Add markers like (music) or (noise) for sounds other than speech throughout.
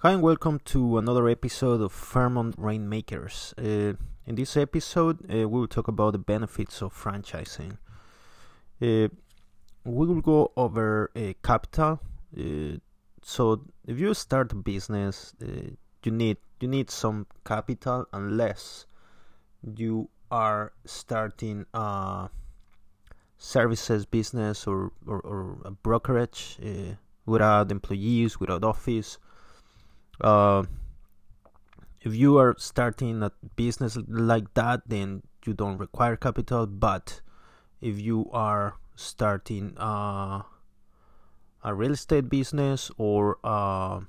Hi and welcome to another episode of Fairmont Rainmakers. Uh, in this episode, uh, we will talk about the benefits of franchising. Uh, we will go over uh, capital. Uh, so, if you start a business, uh, you need you need some capital unless you are starting a services business or or, or a brokerage without employees, without office uh, if you are starting a business like that, then you don't require capital. But if you are starting uh, a real estate business or a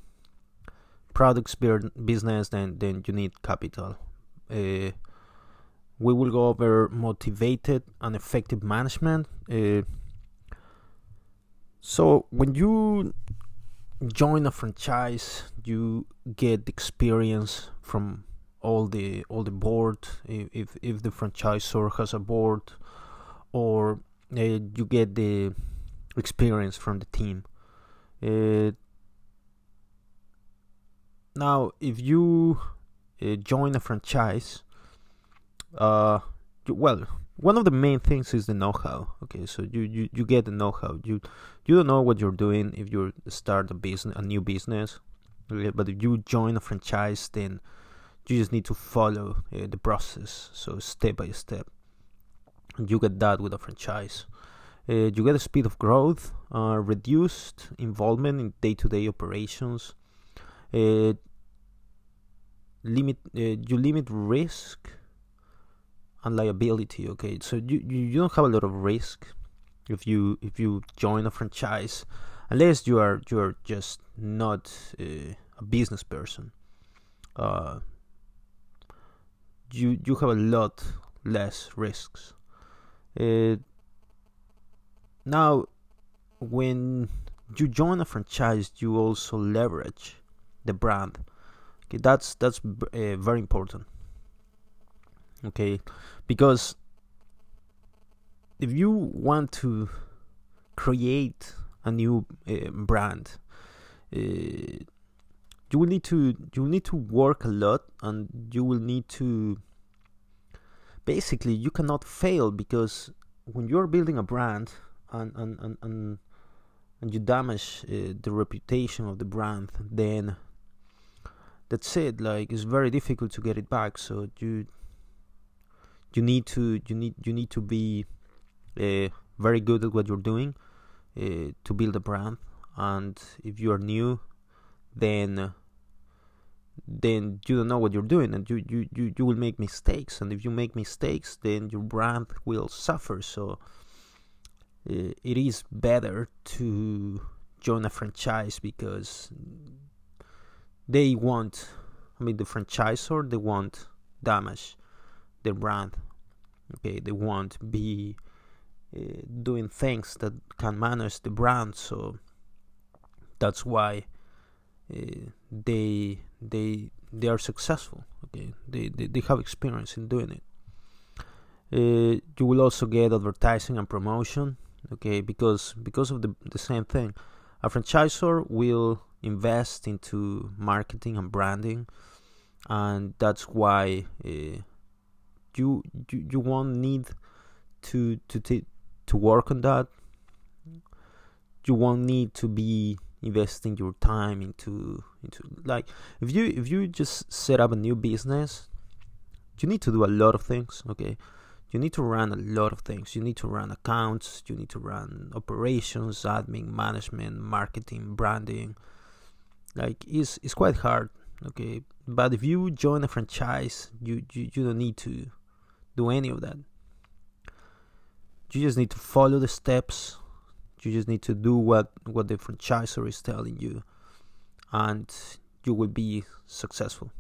products business, then then you need capital. Uh, we will go over motivated and effective management. Uh, so when you join a franchise you get experience from all the all the board if if, the franchisor has a board or uh, you get the experience from the team. Uh, now if you uh, join a franchise uh well one of the main things is the know-how okay? So you, you you get the know-how. You you don't know what you're doing if you start a business a new business okay? but if you join a franchise then you just need to follow uh, the process so step by step. You get that with a franchise. Uh, you get a speed of growth uh, reduced involvement in day-to-day operations. Uh, limit uh, you limit risk and liability okay? So you, you don't have a lot of risk if you if you join a franchise unless you are you are just not uh, a business person. Uh, you you have a lot less risks. Uh, now when you join a franchise you also leverage the brand. Okay that's that's uh, very important. Okay because if you want to create a new uh, brand uh, you will need to you will need to work a lot and you will need to basically you cannot fail because when you're building a brand and and and, and, and you damage uh, the reputation of the brand then that's it. Like it's very difficult to get it back. So you you need to you need you need to be uh, very good at what you're doing uh, to build a brand. And if you are new then then you don't know what you're doing and you, you, you, you will make mistakes. And if you make mistakes then your brand will suffer. So uh, it is better to join a franchise because they want i mean the franchisor they want damage their brand. Okay, they won't be uh, doing things that can manage the brand. So that's why uh, they they they are successful. Okay, they, they they have experience in doing it. Uh, you will also get advertising and promotion. Okay, because because of the the same thing, a franchisor will invest into marketing and branding, and that's why uh, you you, you won't need to to t- to work on that. You won't need to be investing your time into into like if you if you just set up a new business you need to do a lot of things okay? You need to run a lot of things. You need to run accounts. You need to run operations admin management marketing branding. Like it's it's quite hard okay? But if you join a franchise you you, you don't need to do any of that. You just need to follow the steps. You just need to do what what the franchisor is telling you, and you will be successful.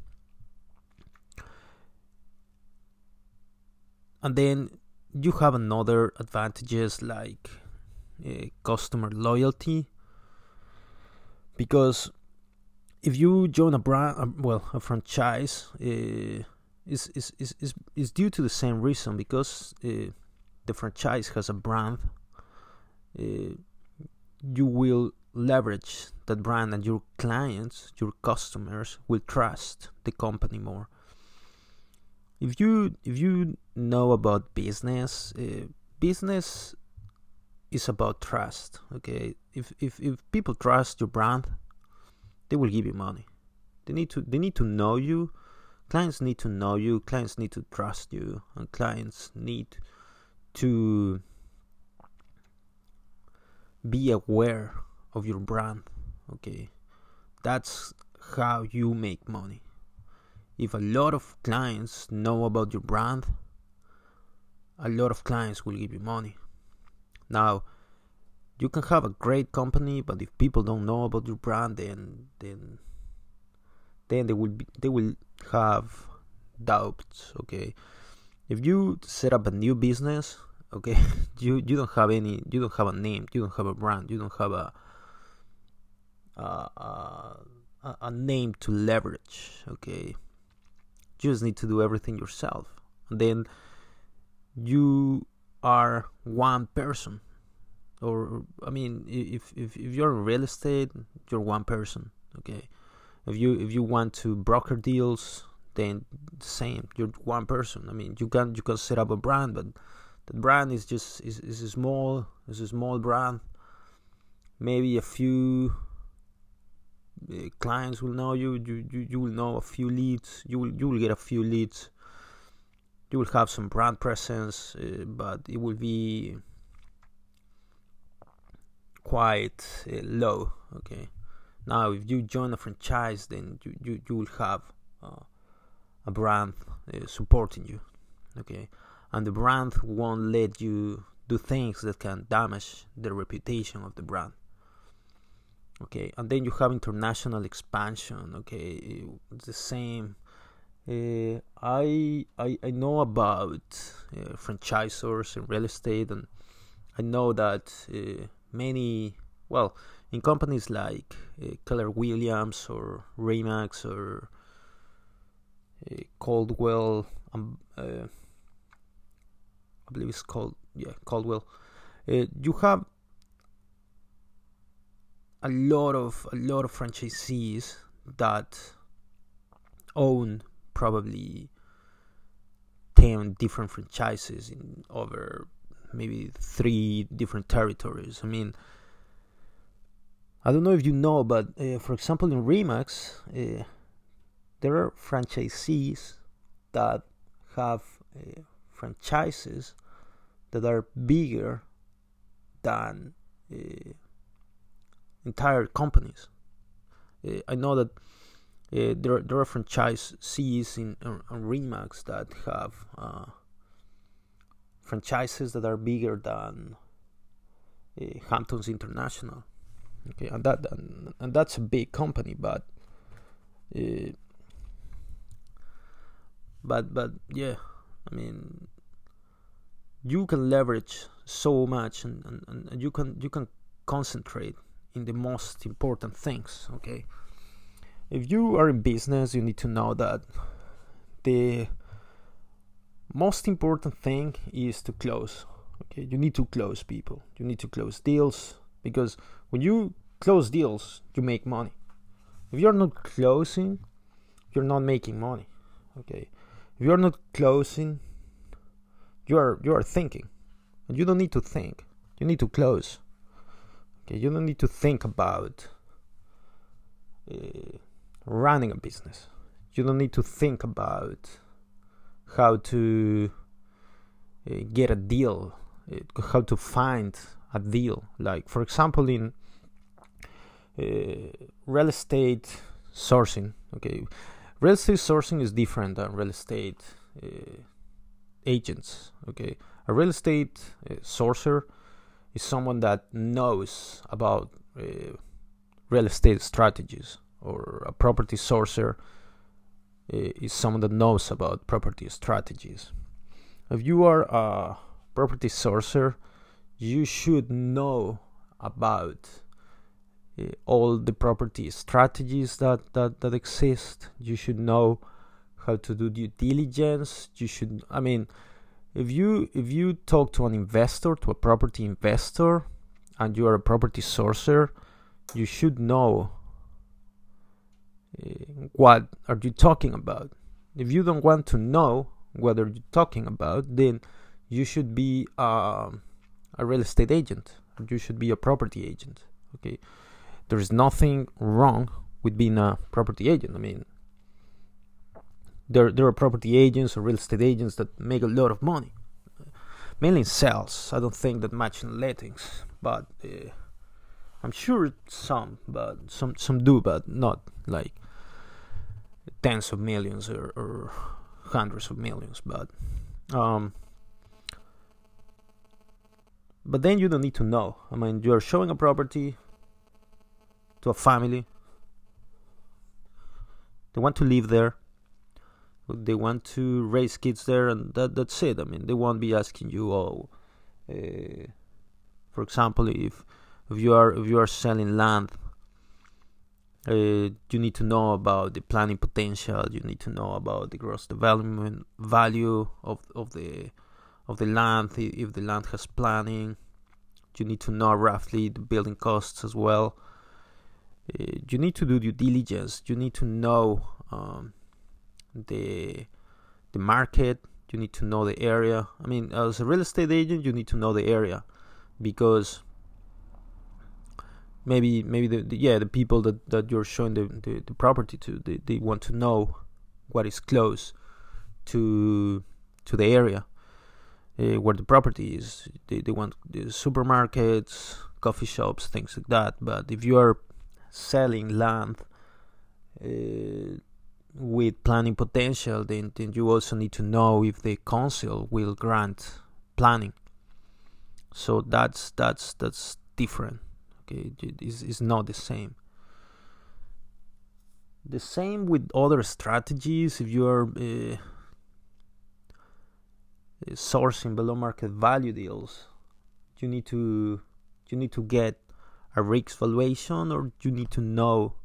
And then you have another advantages like uh, customer loyalty because if you join a brand, uh, well, a franchise, uh, is is, is, is, is due to the same reason because uh, the franchise has a brand uh, you will leverage that brand and your clients, your customers will trust the company more. If you if you know about business, uh, business is about trust. Okay, if if if people trust your brand, they will give you money. They need to they need to know you. Clients need to know you. Clients need to trust you, and clients need to be aware of your brand. Okay, that's how you make money. If a lot of clients know about your brand, a lot of clients will give you money. Now, you can have a great company, but if people don't know about your brand, then then then they will be, they will have doubts. Okay, if you set up a new business, okay, (laughs) you you don't have any, you don't have a name, you don't have a brand, you don't have a a, a name to leverage. Okay, you just need to do everything yourself, and then you are one person or i mean if, if if you're in real estate you're one person okay if you if you want to broker deals then the same. You're one person. I mean you can you can set up a brand but the brand is just is, is a small is a small brand. Maybe a few uh, clients will know you. You, you you will know a few leads. You will you will get a few leads. You will have some brand presence, uh, but it will be quite uh, low. Okay. Now, if you join a franchise, then you you, you will have uh, a brand uh, supporting you. Okay, and the brand won't let you do things that can damage the reputation of the brand. Okay, and then you have international expansion. Okay, it's the same uh, I, I I know about uh, franchisors in real estate, and I know that uh, many well in companies like uh, Keller Williams or Remax or uh, Coldwell, um, uh, I believe it's called yeah Coldwell. you have a lot of a lot of franchisees that own probably 10 different franchises in over maybe three different territories. I mean, I don't know if you know, but uh, for example, in Remax, uh, there are franchisees that have uh, franchises that are bigger than uh, entire companies. Uh, I know that uh, there, there are franchisees in, in, Remax that have franchises that are bigger than Hamptons International. Okay, and that and, and that's a big company, but uh, but but yeah, I mean, you can leverage so much, and, and, and you can you can concentrate in the most important things. Okay if you are in business, you need to know that the most important thing is to close. Okay, you need to close people. You need to close deals because when you close deals, you make money. If you're not closing, you're not making money. Okay, if you're not closing, you are you are thinking, and you don't need to think. You need to close. Okay, you don't need to think about. Uh, running a business. You don't need to think about how to uh, get a deal, uh, how to find a deal. Like, for example, in real estate sourcing, okay, real estate sourcing is different than real estate uh, agents, okay. A real estate uh, sourcer is someone that knows about uh, real estate strategies or a property sourcer is someone that knows about property strategies. If you are a property sourcer, you should know about all the property strategies that, that, that exist. You should know how to do due diligence. You should, I mean, if you if you talk to an investor, to a property investor, and you are a property sourcer, you should know uh, what are you talking about. If you don't want to know what are you talking about, then you should be uh, a real estate agent. You should be a property agent. Okay, there is nothing wrong with being a property agent. I mean, there there are property agents or real estate agents that make a lot of money, mainly in sales. I don't think that much in lettings, but uh, I'm sure some, but some some do, but not like tens of millions or, or hundreds of millions. But um, but then you don't need to know. I mean, you are showing a property to a family. They want to live there they want to raise kids there, and that that's it. I mean, they won't be asking you, oh, uh, for example, if if you are if you are selling land, uh, you need to know about the planning potential. You need to know about the gross development value of of the of the land. If the land has planning, you need to know roughly the building costs as well. Uh, you need to do due diligence. You need to know. Um, the the market you need to know the area i mean as a real estate agent you need to know the area because maybe maybe the, the yeah the people that, that you're showing the, the, the property to they, they want to know what is close to to the area uh, where the property is they, they want the supermarkets coffee shops things like that but if you are selling land uh, with planning potential, then, then you also need to know if the council will grant planning. So that's that's that's different. Okay, it's, it's not the same. The same with other strategies. If you are uh, sourcing below market value deals, you need to you need to get a risk valuation, or you need to know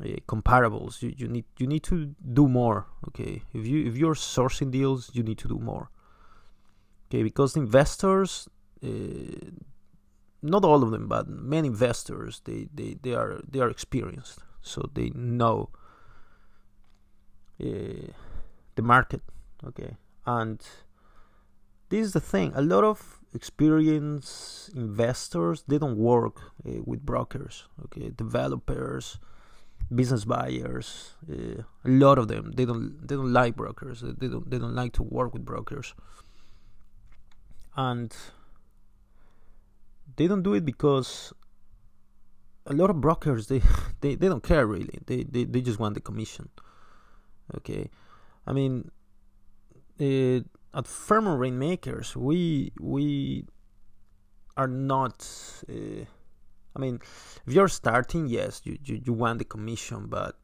uh, comparables. You, you need you need to do more okay? If you if you're sourcing deals you need to do more okay? Because investors uh, not all of them but many investors they, they, they are they are experienced so they know uh, the market okay? And this is the thing. A lot of experienced investors they don't work uh, with brokers okay? Developers business buyers uh, a lot of them they don't they don't like brokers they don't they don't like to work with brokers. And they don't do it because a lot of brokers they (laughs) they, they don't care really they, they they just want the commission okay? I mean uh, at Fairmont Rainmakers we we are not uh, I mean, if you're starting, yes, you, you, you want the commission, but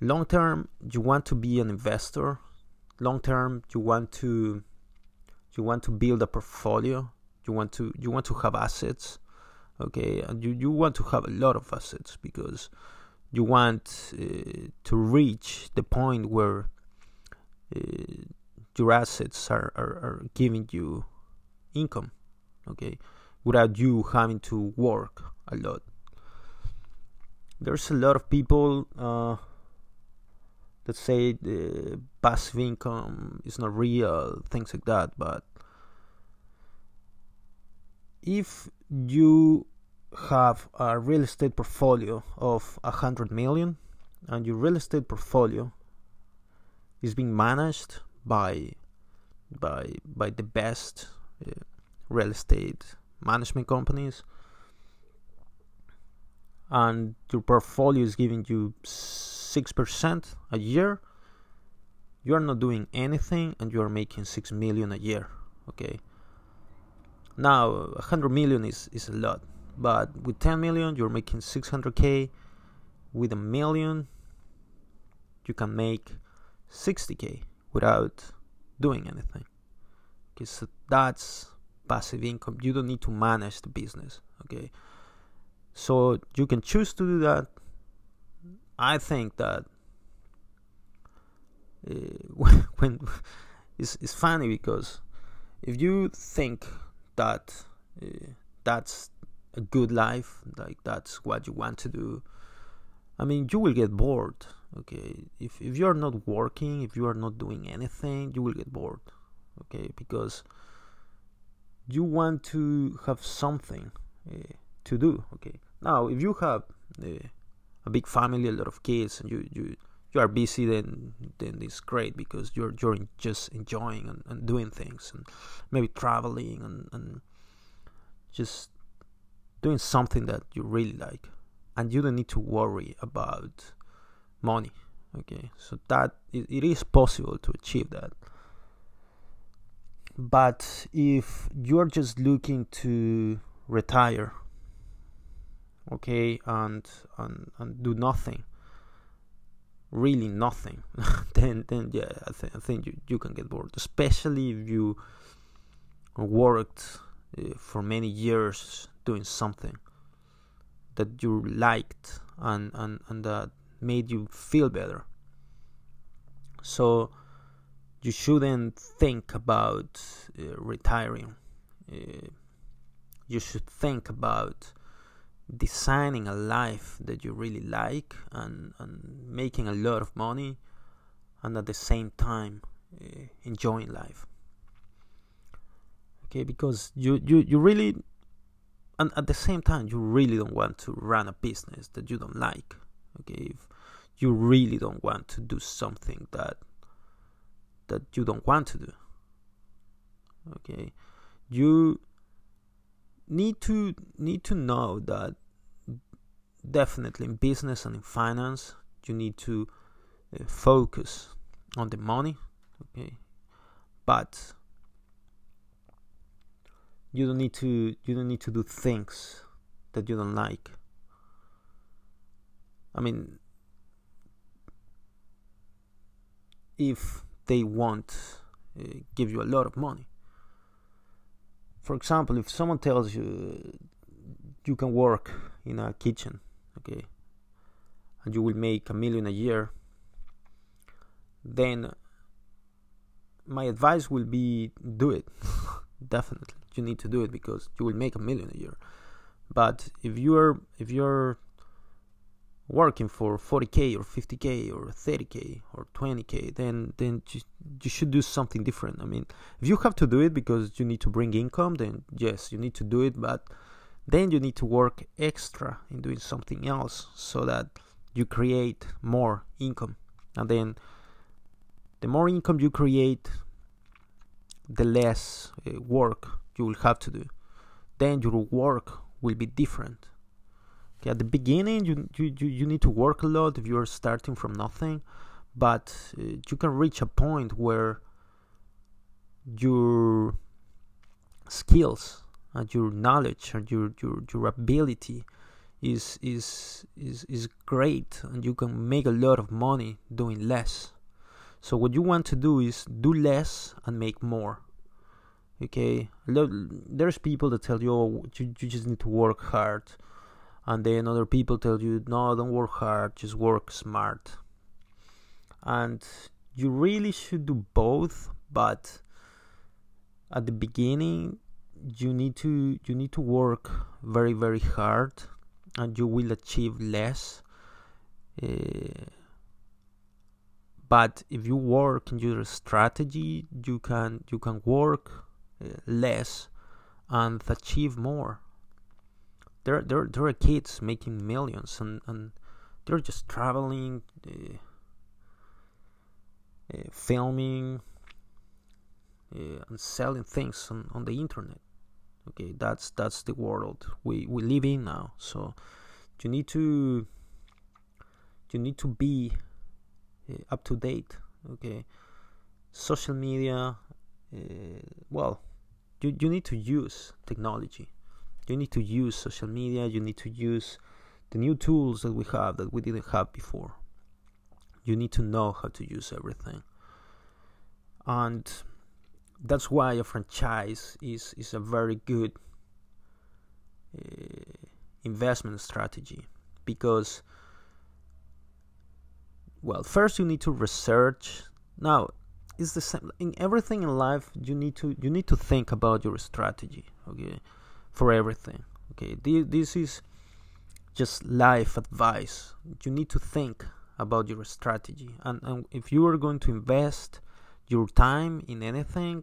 long term, you want to be an investor. Long term, you want to you want to build a portfolio. You want to you want to have assets, okay, and you, you want to have a lot of assets because you want uh, to reach the point where uh, your assets are, are, are giving you income, okay without you having to work a lot. There's a lot of people uh, that say the passive income is not real, things like that, but if you have a real estate portfolio of a hundred million and your real estate portfolio is being managed by by by the best uh, real estate management companies. And your portfolio is giving you 6% a year. You are not doing anything and you are making 6 million a year okay? Now 100 million is, is a lot but with 10 million you're making 600k with a million you can make 60k without doing anything okay so that's passive income. You don't need to manage the business. Okay, so you can choose to do that. I think that (laughs) uh, when it's it's funny because if you think that uh, that's a good life like that's what you want to do i mean you will get bored okay if, if you're not working if you are not doing anything you will get bored. Okay because you want to have something uh, to do. Okay now if you have uh, a big family a lot of kids and you you you are busy then then it's great because you're you're just enjoying and, and doing things and maybe traveling and, and just doing something that you really like. And you don't need to worry about money. Okay so that it, is possible to achieve that. But if you're just looking to retire okay and and, and do nothing really nothing (laughs) then then yeah i, th- I think you, you can get bored. Especially if you worked uh, for many years doing something that you liked and, and, and that made you feel better. So you shouldn't think about uh, retiring. Uh, you should think about designing a life that you really like and, and making a lot of money and at the same time uh, enjoying life okay because you, you you really and at the same time you really don't want to run a business that you don't like okay if you really don't want to do something that that you don't want to do. Okay? You need to need to know that definitely in business and in finance you need to uh, focus on the money okay? But you don't need to you don't need to do things that you don't like. I mean if they won't uh, give you a lot of money. For example if someone tells you you can work in a kitchen okay and you will make a million a year then my advice will be do it. (laughs) Definitely. You need to do it because you will make a million a year. But if you're if you're working for 40k or 50k or 30k or 20k then then you, you should do something different i mean if you have to do it because you need to bring income then yes you need to do it but then you need to work extra in doing something else so that you create more income and then the more income you create the less uh, work you will have to do. Then your work will be different. Okay, at the beginning, you, you, you need to work a lot if you're starting from nothing, but uh, you can reach a point where your skills and your knowledge and your, your, your ability is, is, is, is great and you can make a lot of money doing less. So, what you want to do is do less and make more okay there's people that tell you oh, you, you just need to work hard and then other people tell you no don't work hard just work smart and you really should do both but at the beginning you need to you need to work very very hard and you will achieve less uh, but if you work in your strategy you can you can work less and achieve more. There, there, there are kids making millions, and, and they're just traveling, uh, uh, filming, uh, and selling things on, on the internet. Okay, that's that's the world we, we live in now. So you need to you need to be up to date. Okay, social media. Well, you, you need to use technology you need to use social media you need to use the new tools that we have that we didn't have before. You need to know how to use everything. And that's why a franchise is is a very good uh, investment strategy. Because well first you need to research. Now it's the same in everything in life you need to you need to think about your strategy okay for everything Okay, this is just life advice. You need to think about your strategy, and, and if you are going to invest your time in anything,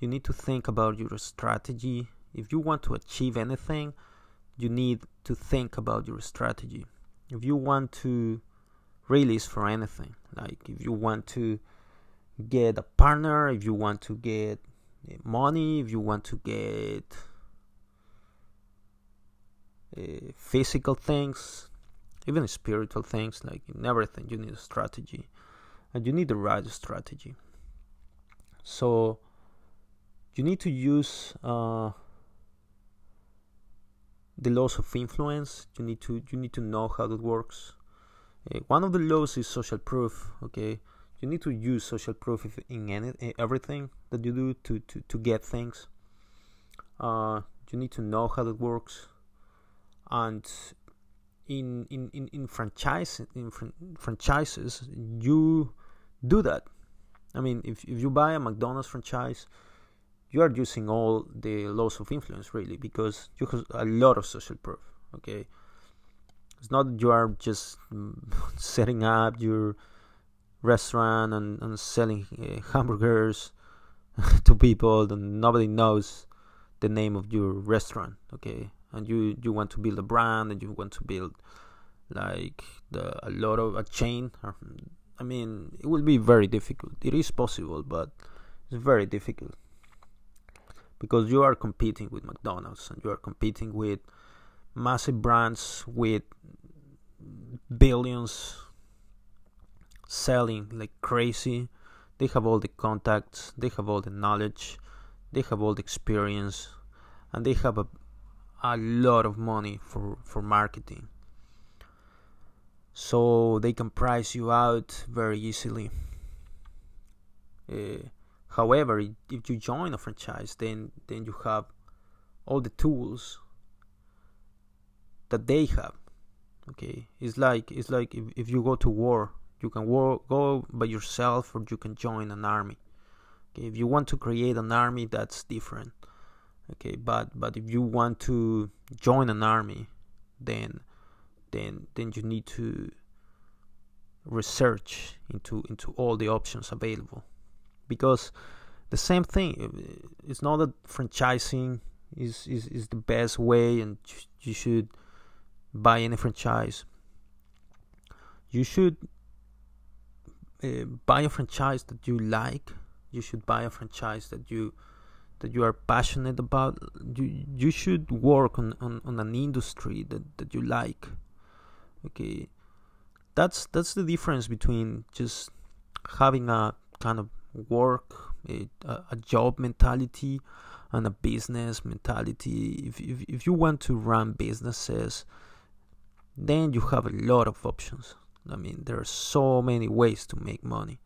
you need to think about your strategy. If you want to achieve anything, you need to think about your strategy. If you want to release for anything, like if you want to get a partner, if you want to get money, if you want to get uh, physical things, even spiritual things, like in everything, you need a strategy, and you need the right strategy. So you need to use uh, the laws of influence. You need to you need to know how that works. Uh, one of the laws is social proof. Okay, you need to use social proof in any everything that you do to to, to get things. Uh, you need to know how that works, and in in in, in franchise in fran- franchises you do that. I mean, if if you buy a McDonald's franchise, you are using all the laws of influence really because you have a lot of social proof okay it's not that you are just (laughs) setting up your restaurant and, and selling uh, hamburgers (laughs) to people and nobody knows the name of your restaurant okay and you you want to build a brand and you want to build like the, a lot of a chain um, i mean it will be very difficult it is possible but it's very difficult because you are competing with McDonald's and you are competing with massive brands with billions selling like crazy. They have all the contacts, they have all the knowledge, they have all the experience, and they have a, a lot of money for, for marketing. So they can price you out very easily. Uh, However, if you join a franchise, then then you have all the tools that they have. Okay, it's like it's like if, if you go to war, you can war, go by yourself or you can join an army. Okay, if you want to create an army, that's different. Okay, but but if you want to join an army, then then then you need to research into into all the options available. Because the same thing it's not that franchising is, is, is the best way and you should buy any franchise. You should uh, buy a franchise that you like. You should buy a franchise that you that you are passionate about you you should work on, on, on an industry that, that you like okay that's that's the difference between just having a kind of work, a, a job mentality, and a business mentality. If, if, if you want to run businesses, then you have a lot of options. I mean, there are so many ways to make money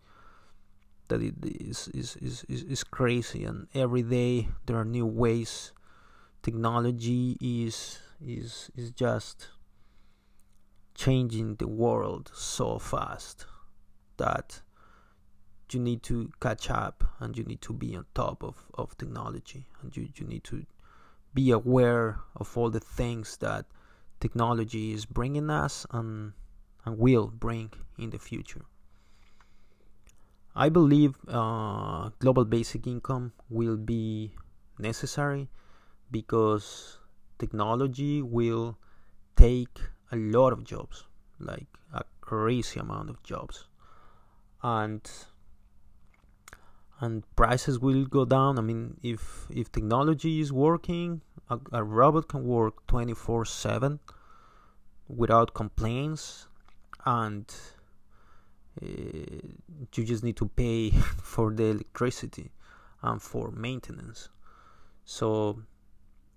that it is, is, is, is, crazy, and every day there are new ways. Technology is is is just changing the world so fast that you need to catch up and you need to be on top of, of technology and you, you need to be aware of all the things that technology is bringing us and, and will bring in the future. I believe uh, global basic income will be necessary because technology will take a lot of jobs, like a crazy amount of jobs. And and prices will go down. I mean, if if technology is working, a, a robot can work 24/7 without complaints, and uh, you just need to pay (laughs) for the electricity and for maintenance. So,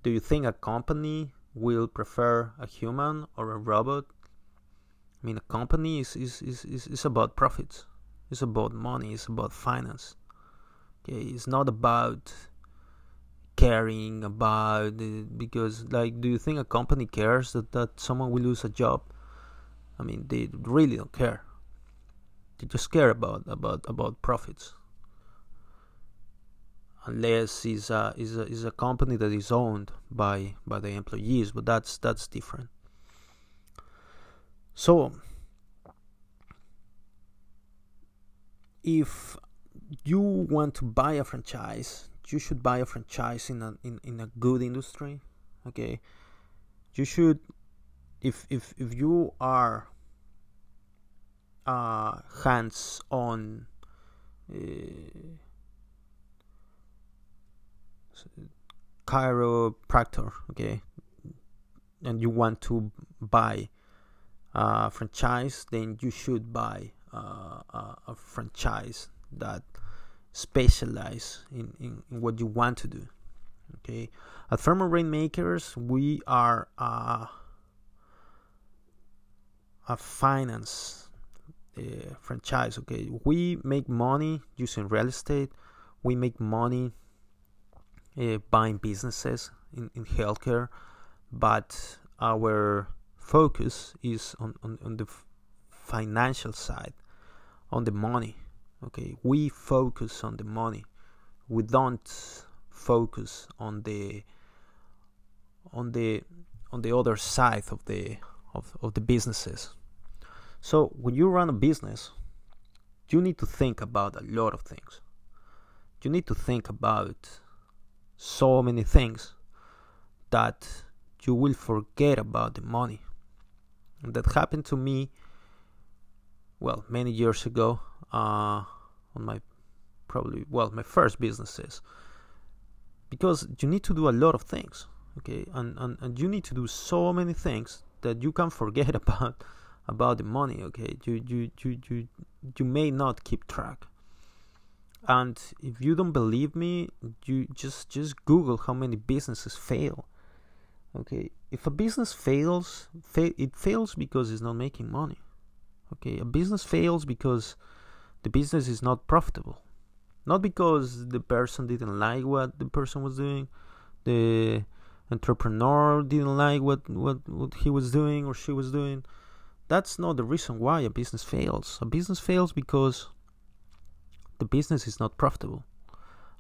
do you think a company will prefer a human or a robot? I mean, a company is, is, is, is, is about profits. It's about money. It's about finance. Okay, it's not about caring about it because like do you think a company cares that, that someone will lose a job i mean they really don't care they just care about about about profits. Unless is a is a, is a company that is owned by by the employees but that's that's different. So if you want to buy a franchise you should buy a franchise in a in, in a good industry okay? You should if if if you are uh, hands on uh, chiropractor okay? And you want to buy a franchise then you should buy uh, a, a, franchise that specialize in, in, in, what you want to do okay? At Fairmont Rainmakers we are uh, a finance uh, franchise okay we make money using real estate we make money uh, buying businesses in, in healthcare, but our focus is on, on, on the financial side, on the money. Okay, we focus on the money. We don't focus on the on the on the other side of the of, of the businesses. So when you run a business, you need to think about a lot of things. You need to think about so many things that you will forget about the money. And that happened to me, well, many years ago, uh, on my probably, well, my first businesses. Because you need to do a lot of things, okay? And, and, and you need to do so many things that you can forget (laughs) about about the money, okay? You, you, you, you, you may not keep track. And if you don't believe me you just just google how many businesses fail okay? If a business fails fa- it fails because it's not making money okay? A business fails because the business is not profitable. Not because the person didn't like what the person was doing the entrepreneur didn't like what, what, what he was doing or she was doing that's not the reason why a business fails a business fails because the business is not profitable.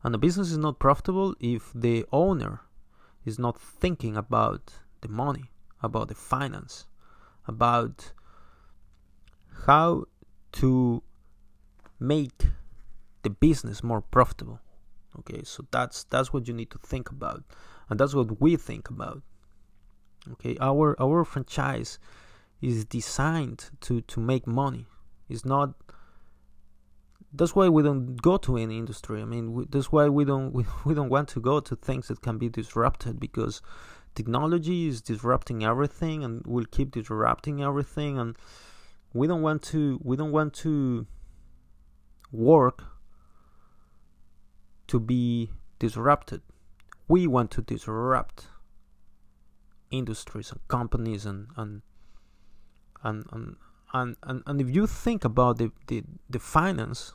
And the business is not profitable if the owner is not thinking about the money, about the finance, about how to make the business more profitable. Okay, so that's that's what you need to think about, and that's what we think about. Okay, our our franchise is designed to to make money. It's not that's why we don't go to any industry. I mean, we, that's why we don't (laughs) we, we don't want to go to things that can be disrupted because technology is disrupting everything and will keep disrupting everything and we don't want to we don't want to work to be disrupted. We want to disrupt industries and companies and and and and and, and, if you think about the, the, the finance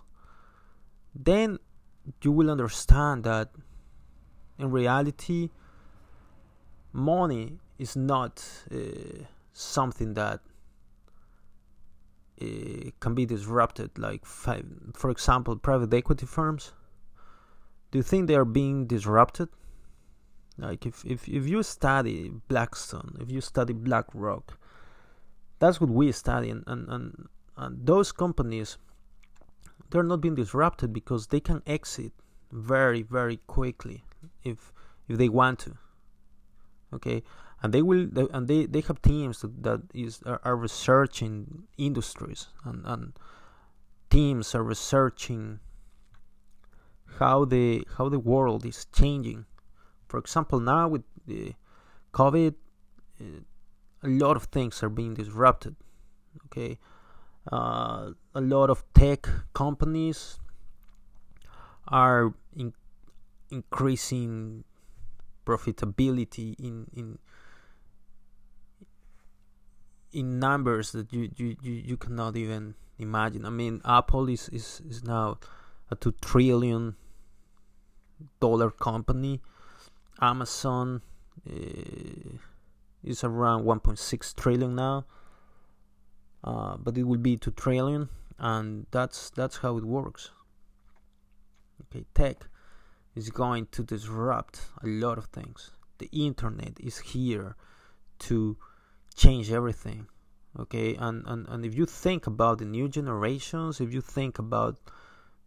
then you will understand that in reality money is not uh, something that uh, can be disrupted like for example private equity firms. Do you think they are being disrupted? Like if, if, if you study blackstone if you study blackrock that's what we study and, and, and, and those companies they're not being disrupted because they can exit very very quickly if if they want to okay? And they will and they they have teams that, that is are, are researching industries and and teams are researching how the how the world is changing. For example now with the covid uh, a lot of things are being disrupted okay uh, a lot of tech companies are in, increasing profitability in in in numbers that you, you, you, cannot even imagine. I mean, Apple is, is, is now a two trillion dollar company. Amazon uh, is around 1.6 trillion now. Uh, but it will be 2 trillion and that's that's how it works okay tech is going to disrupt a lot of things. The internet is here to change everything. Okay, and, and, and if you think about the new generations, if you think about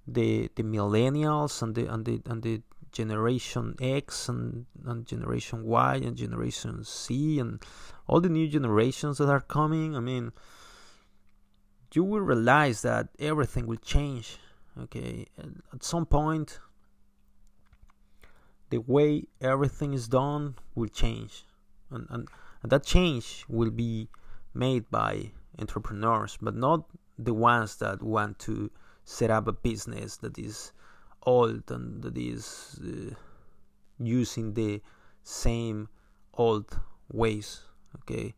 the the millennials and the and the and the generation X and, and generation Y and generation C and all the new generations that are coming, I mean you will realize that everything will change. Okay, at some point the way everything is done will change and, and, and that change will be made by entrepreneurs but not the ones that want to set up a business that is old and that is uh, using the same old ways okay?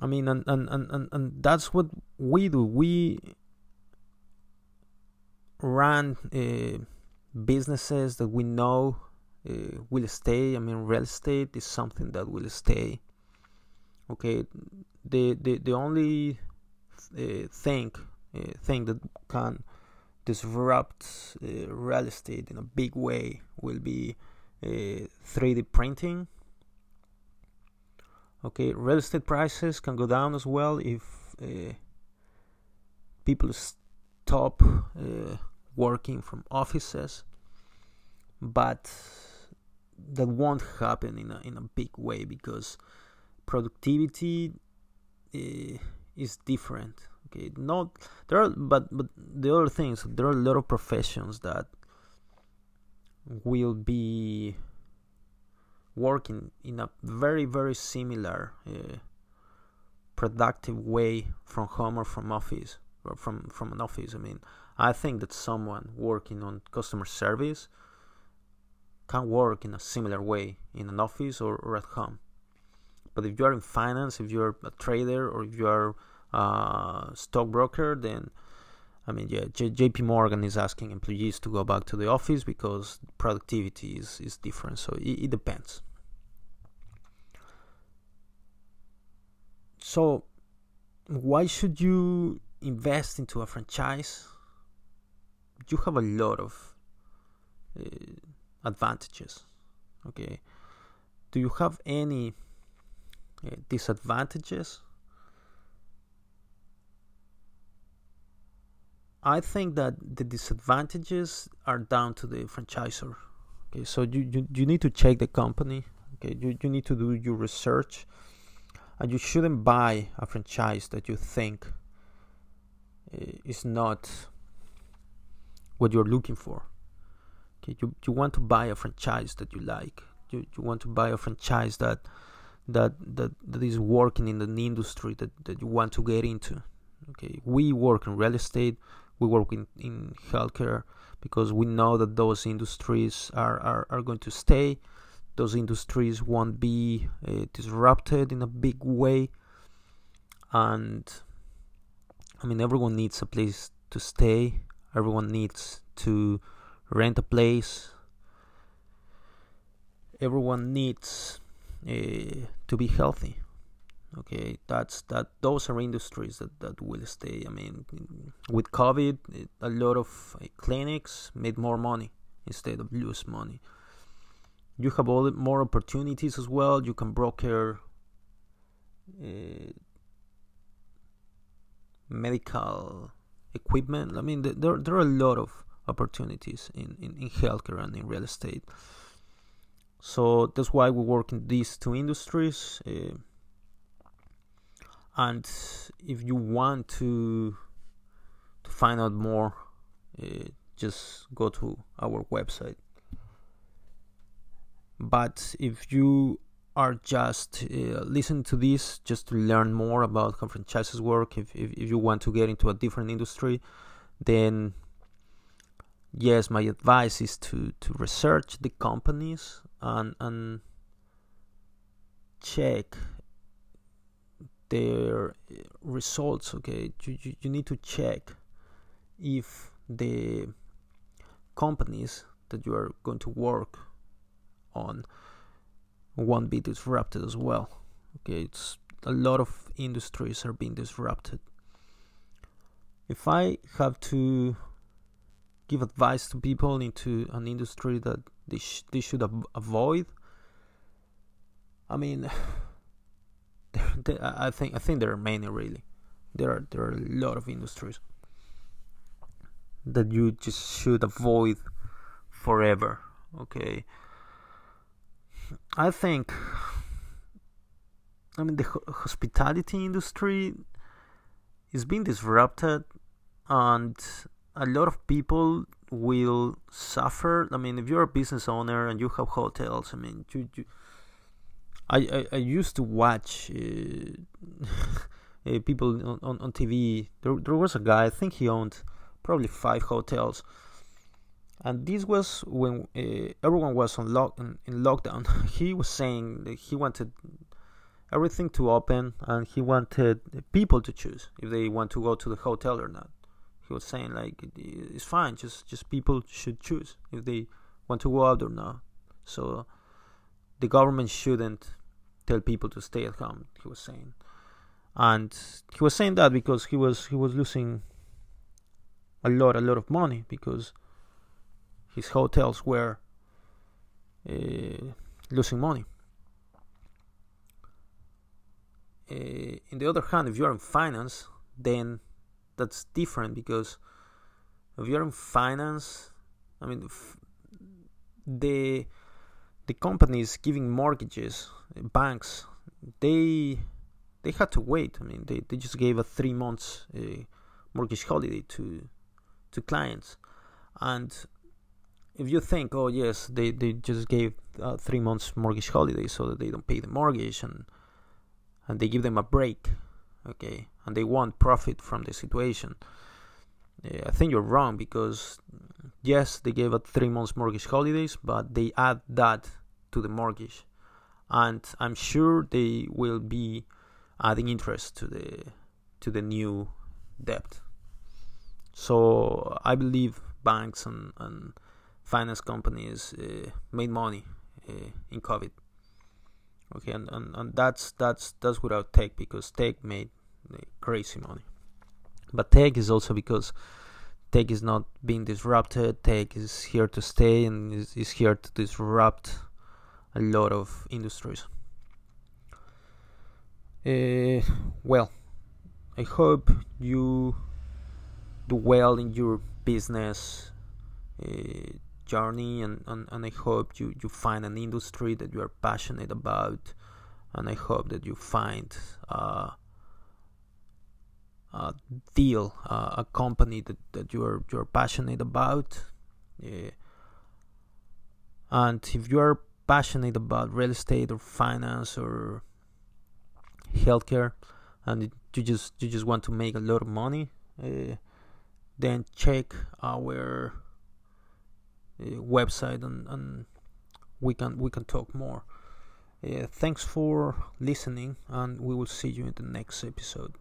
I mean and, and, and, and and that's what we do. We run uh, businesses that we know uh, will stay. I mean real estate is something that will stay okay? The the, the only uh, thing uh, thing that can disrupt uh, real estate in a big way will be 3D uh, printing. Okay, real estate prices can go down as well if uh, people stop working from offices, but that won't happen in a in a big way because productivity uh, is different okay not there are but but the other things there are a lot of professions that will be working in a very very similar uh, productive way from home or from office or from from an office. I mean i think that someone working on customer service can work in a similar way in an office or, or at home. But if you are in finance if you're a trader or if you are uh, stockbroker, then I mean, yeah, J- J.P. Morgan is asking employees to go back to the office because productivity is, is different. So it, it depends. So, why should you invest into a franchise? You have a lot of uh, advantages. Okay, do you have any uh, disadvantages? I think that the disadvantages are down to the franchisor. Okay, so you, you, you need to check the company. Okay, you, you need to do your research, and you shouldn't buy a franchise that you think eh, is not what you're looking for. Okay, you, you want to buy a franchise that you like. You, you want to buy a franchise that that that, that is working in the industry that, that you want to get into. Okay, we work in real estate we work in, in healthcare because we know that those industries are, are, are going to stay. Those industries won't be uh, disrupted in a big way. And I mean, everyone needs a place to stay, everyone needs to rent a place, everyone needs uh, to be healthy okay that's that those are industries that, that will stay. I mean with covid it, a lot of uh, clinics made more money instead of lose money. You have all more opportunities as well. You can broker uh, medical equipment. I mean there, there are a lot of opportunities in, in, in healthcare and in real estate. So that's why we work in these two industries uh, and if you want to to find out more uh, just go to our website. But if you are just uh, listening to this just to learn more about how franchises work if, if, if you want to get into a different industry then yes my advice is to to research the companies and and check their uh, results okay you, you, you need to check if the companies that you are going to work on won't be disrupted as well okay it's a lot of industries are being disrupted if i have to give advice to people into an industry that they sh- they should av- avoid. I mean, (laughs) (laughs) I think I think there are many really. There are there are a lot of industries that you just should avoid forever. Okay. I think. I mean, the hospitality industry is being disrupted, and a lot of people will suffer. I mean, if you're a business owner and you have hotels, I mean, you, you I, I, used to watch uh, (laughs) uh, people on, on, on TV. There, there was a guy, I think he owned probably five hotels. And this was when uh, everyone was on lock in, in lockdown. (laughs) he was saying that he wanted everything to open and he wanted people to choose if they want to go to the hotel or not. He was saying like it's fine, just just people should choose if they want to go out or not. So the government shouldn't tell people to stay at home. He was saying, and he was saying that because he was he was losing a lot a lot of money because his hotels were uh, losing money. Uh, in the other hand, if you are in finance, then that's different because if you're in finance, I mean, the the companies giving mortgages, banks, they they had to wait. I mean, they, they just gave a three months uh, mortgage holiday to to clients, and if you think, oh yes, they, they just gave uh, three months mortgage holiday so that they don't pay the mortgage and and they give them a break, okay, and they want profit from the situation. Yeah, I think you're wrong because yes, they gave a three months mortgage holidays, but they add that to the mortgage, and I'm sure they will be adding interest to the to the new debt. So I believe banks and, and finance companies uh, made money uh, in COVID. Okay and, and, and that's that's that's without tech because tech made crazy money. But tech is also because tech is not being disrupted. Tech is here to stay and is, is here to disrupt a lot of industries uh, well i hope you do well in your business uh, journey and, and, and I hope you, you find an industry that you are passionate about and I hope that you find uh, a deal, uh, a company that, that you're you're passionate about. Yeah. And if you are passionate about real estate or finance or healthcare, and you just you just want to make a lot of money, uh, then check our uh, website and, and we can we can talk more. Uh, thanks for listening, and we will see you in the next episode.